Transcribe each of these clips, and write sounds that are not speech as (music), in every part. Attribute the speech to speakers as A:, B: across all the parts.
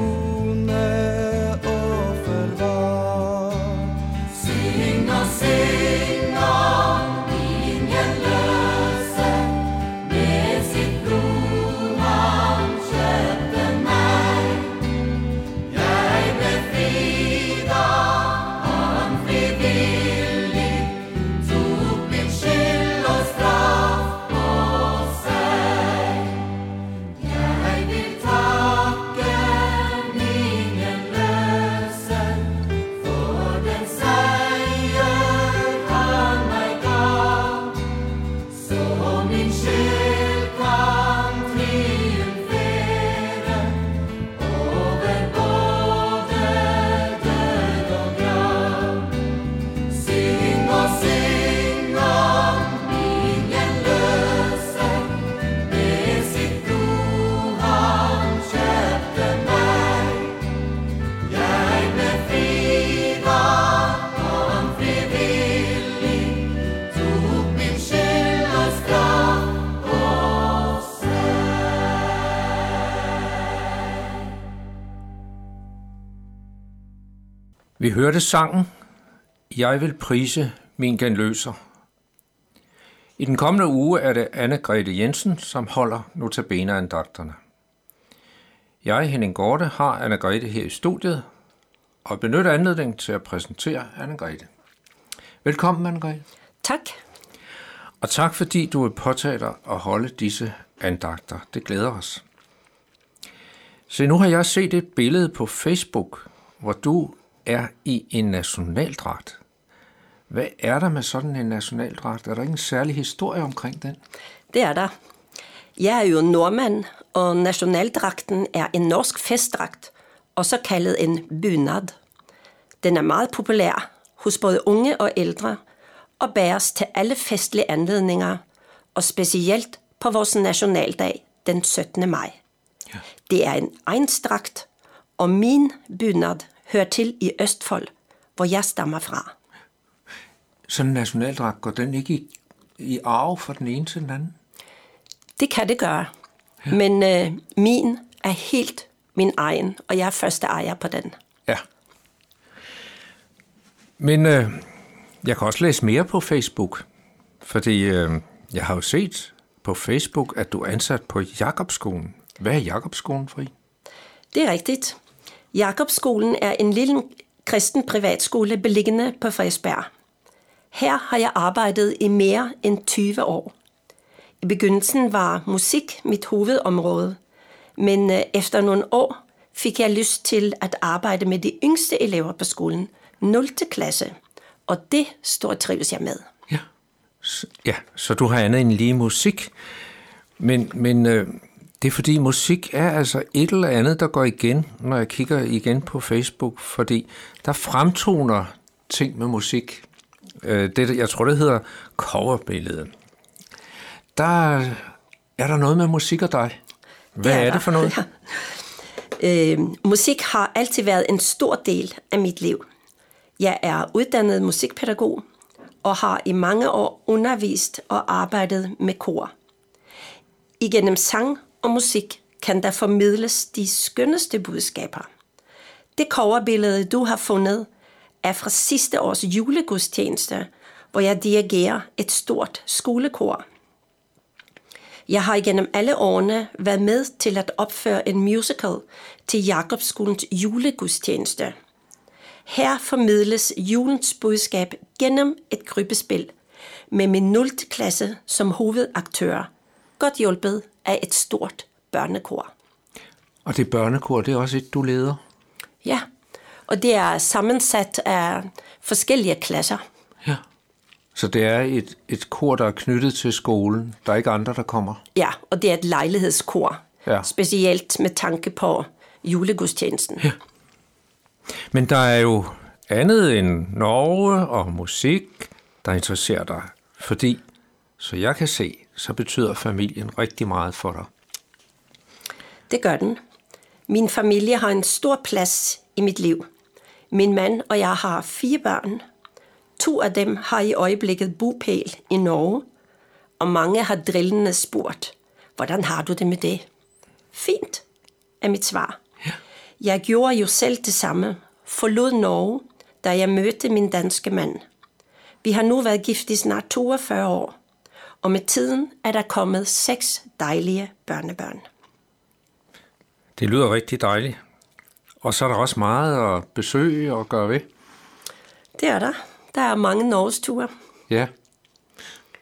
A: soon as Vi hørte sangen Jeg vil prise min genløser. I den kommende uge er det anne Grete Jensen, som holder notabene andagterne. Jeg, Henning Gorte, har anne Grete her i studiet og benytter anledningen til at præsentere anne Grete. Velkommen, anne Grete.
B: Tak.
A: Og tak fordi du vil påtage dig at holde disse andagter. Det glæder os. Se, nu har jeg set et billede på Facebook, hvor du er i en nationaldragt. Hvad er der med sådan en nationaldragt? Er der ikke en særlig historie omkring den?
B: Det er der. Jeg er jo nordmand, og nationaldragten er en norsk festdragt, også kaldet en bunad. Den er meget populær hos både unge og ældre, og bæres til alle festlige anledninger, og specielt på vores nationaldag den 17. maj. Ja. Det er en egenstrakt, og min bunad hører til i Østfold, hvor jeg stammer fra.
A: Sådan en nationaldragt, går den ikke i, i arv fra den ene til den anden?
B: Det kan det gøre. Ja. Men øh, min er helt min egen, og jeg er første ejer på den.
A: Ja. Men øh, jeg kan også læse mere på Facebook, fordi øh, jeg har jo set på Facebook, at du er ansat på Jakobskolen. Hvad er Jakobskolen, Fri?
B: Det er rigtigt. Jakobskolen er en lille kristen privatskole beliggende på Frederiksberg. Her har jeg arbejdet i mere end 20 år. I begyndelsen var musik mit hovedområde, men øh, efter nogle år fik jeg lyst til at arbejde med de yngste elever på skolen, 0. klasse, og det står trives jeg med.
A: Ja, ja så du har andet end lige musik, men, men øh, det er fordi musik er altså et eller andet, der går igen, når jeg kigger igen på Facebook, fordi der fremtoner ting med musik. Øh, det, jeg tror, det hedder coverbilledet. Der er der noget med musik og dig. Hvad er, er det for noget?
B: Ja. (laughs) Øh, musik har altid været en stor del af mit liv. Jeg er uddannet musikpædagog og har i mange år undervist og arbejdet med kor. Igennem sang og musik kan der formidles de skønneste budskaber. Det coverbillede, du har fundet, er fra sidste års julegudstjeneste, hvor jeg dirigerer et stort skolekor. Jeg har igennem alle årene været med til at opføre en musical til Jakobskolens julegudstjeneste. Her formidles julens budskab gennem et gruppespil med min 0. klasse som hovedaktør, godt hjulpet af et stort børnekor.
A: Og det børnekor, det er også et, du leder?
B: Ja, og det er sammensat af forskellige klasser.
A: Ja, så det er et, et kor, der er knyttet til skolen. Der er ikke andre, der kommer?
B: Ja, og det er et lejlighedskor. Ja. Specielt med tanke på julegudstjenesten. Ja.
A: Men der er jo andet end Norge og musik, der interesserer dig. Fordi, så jeg kan se, så betyder familien rigtig meget for dig.
B: Det gør den. Min familie har en stor plads i mit liv. Min mand og jeg har fire børn. To af dem har i øjeblikket bopæl i Norge, og mange har drillende spurgt, hvordan har du det med det? Fint, er mit svar. Ja. Jeg gjorde jo selv det samme, forlod Norge, da jeg mødte min danske mand. Vi har nu været gift i snart 42 år, og med tiden er der kommet seks dejlige børnebørn.
A: Det lyder rigtig dejligt. Og så er der også meget at besøge og gøre ved.
B: Det er der. Der er mange Norges ture.
A: Ja.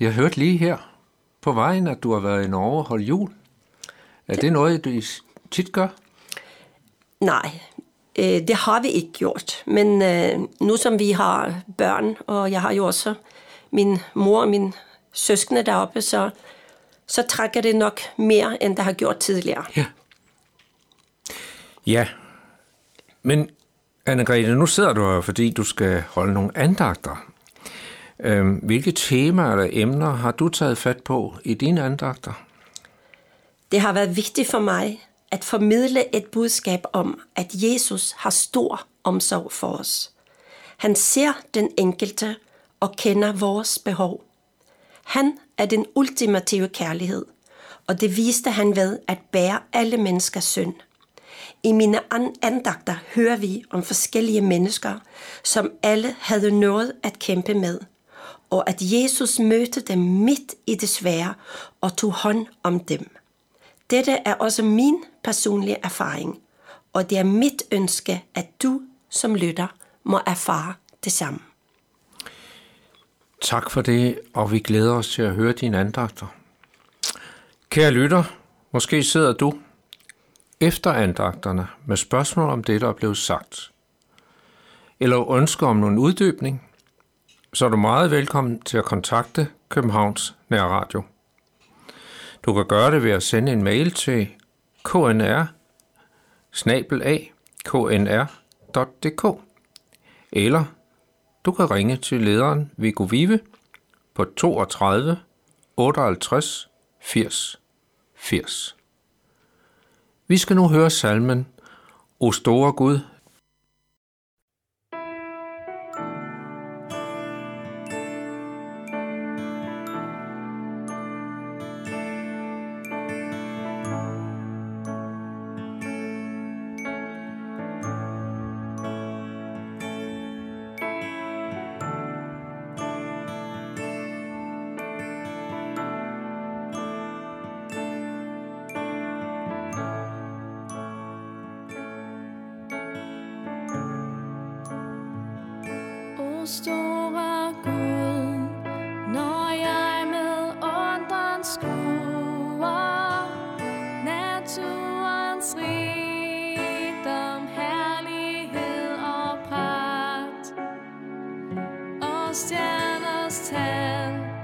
A: Jeg hørte lige her på vejen, at du har været i Norge og holdt jul. Er det noget, du tit gør?
B: Nej, øh, det har vi ikke gjort. Men øh, nu som vi har børn, og jeg har jo også min mor og min søskende deroppe, så, så trækker det nok mere, end det har gjort tidligere.
A: Ja. Ja. Men Anne-Grethe, nu sidder du her, fordi du skal holde nogle andagter. Øhm, hvilke temaer eller emner har du taget fat på i dine andagter?
B: Det har været vigtigt for mig at formidle et budskab om, at Jesus har stor omsorg for os. Han ser den enkelte og kender vores behov. Han er den ultimative kærlighed, og det viste han ved at bære alle menneskers synd. I mine andagter hører vi om forskellige mennesker, som alle havde noget at kæmpe med, og at Jesus mødte dem midt i det svære og tog hånd om dem. Dette er også min personlige erfaring, og det er mit ønske, at du som lytter må erfare det samme.
A: Tak for det, og vi glæder os til at høre dine andagter. Kære lytter, måske sidder du efter andagterne med spørgsmål om det, der er blevet sagt, eller ønsker om nogen uddybning, så er du meget velkommen til at kontakte Københavns Nærradio. Du kan gøre det ved at sende en mail til knr knr.dk eller du kan ringe til lederen Viggo Vive på 32 58 80 80. Vi skal nu høre salmen O store Gud,
C: store Gud, når jeg med undren skruer naturens rigdom, herlighed og pragt og stjerners tal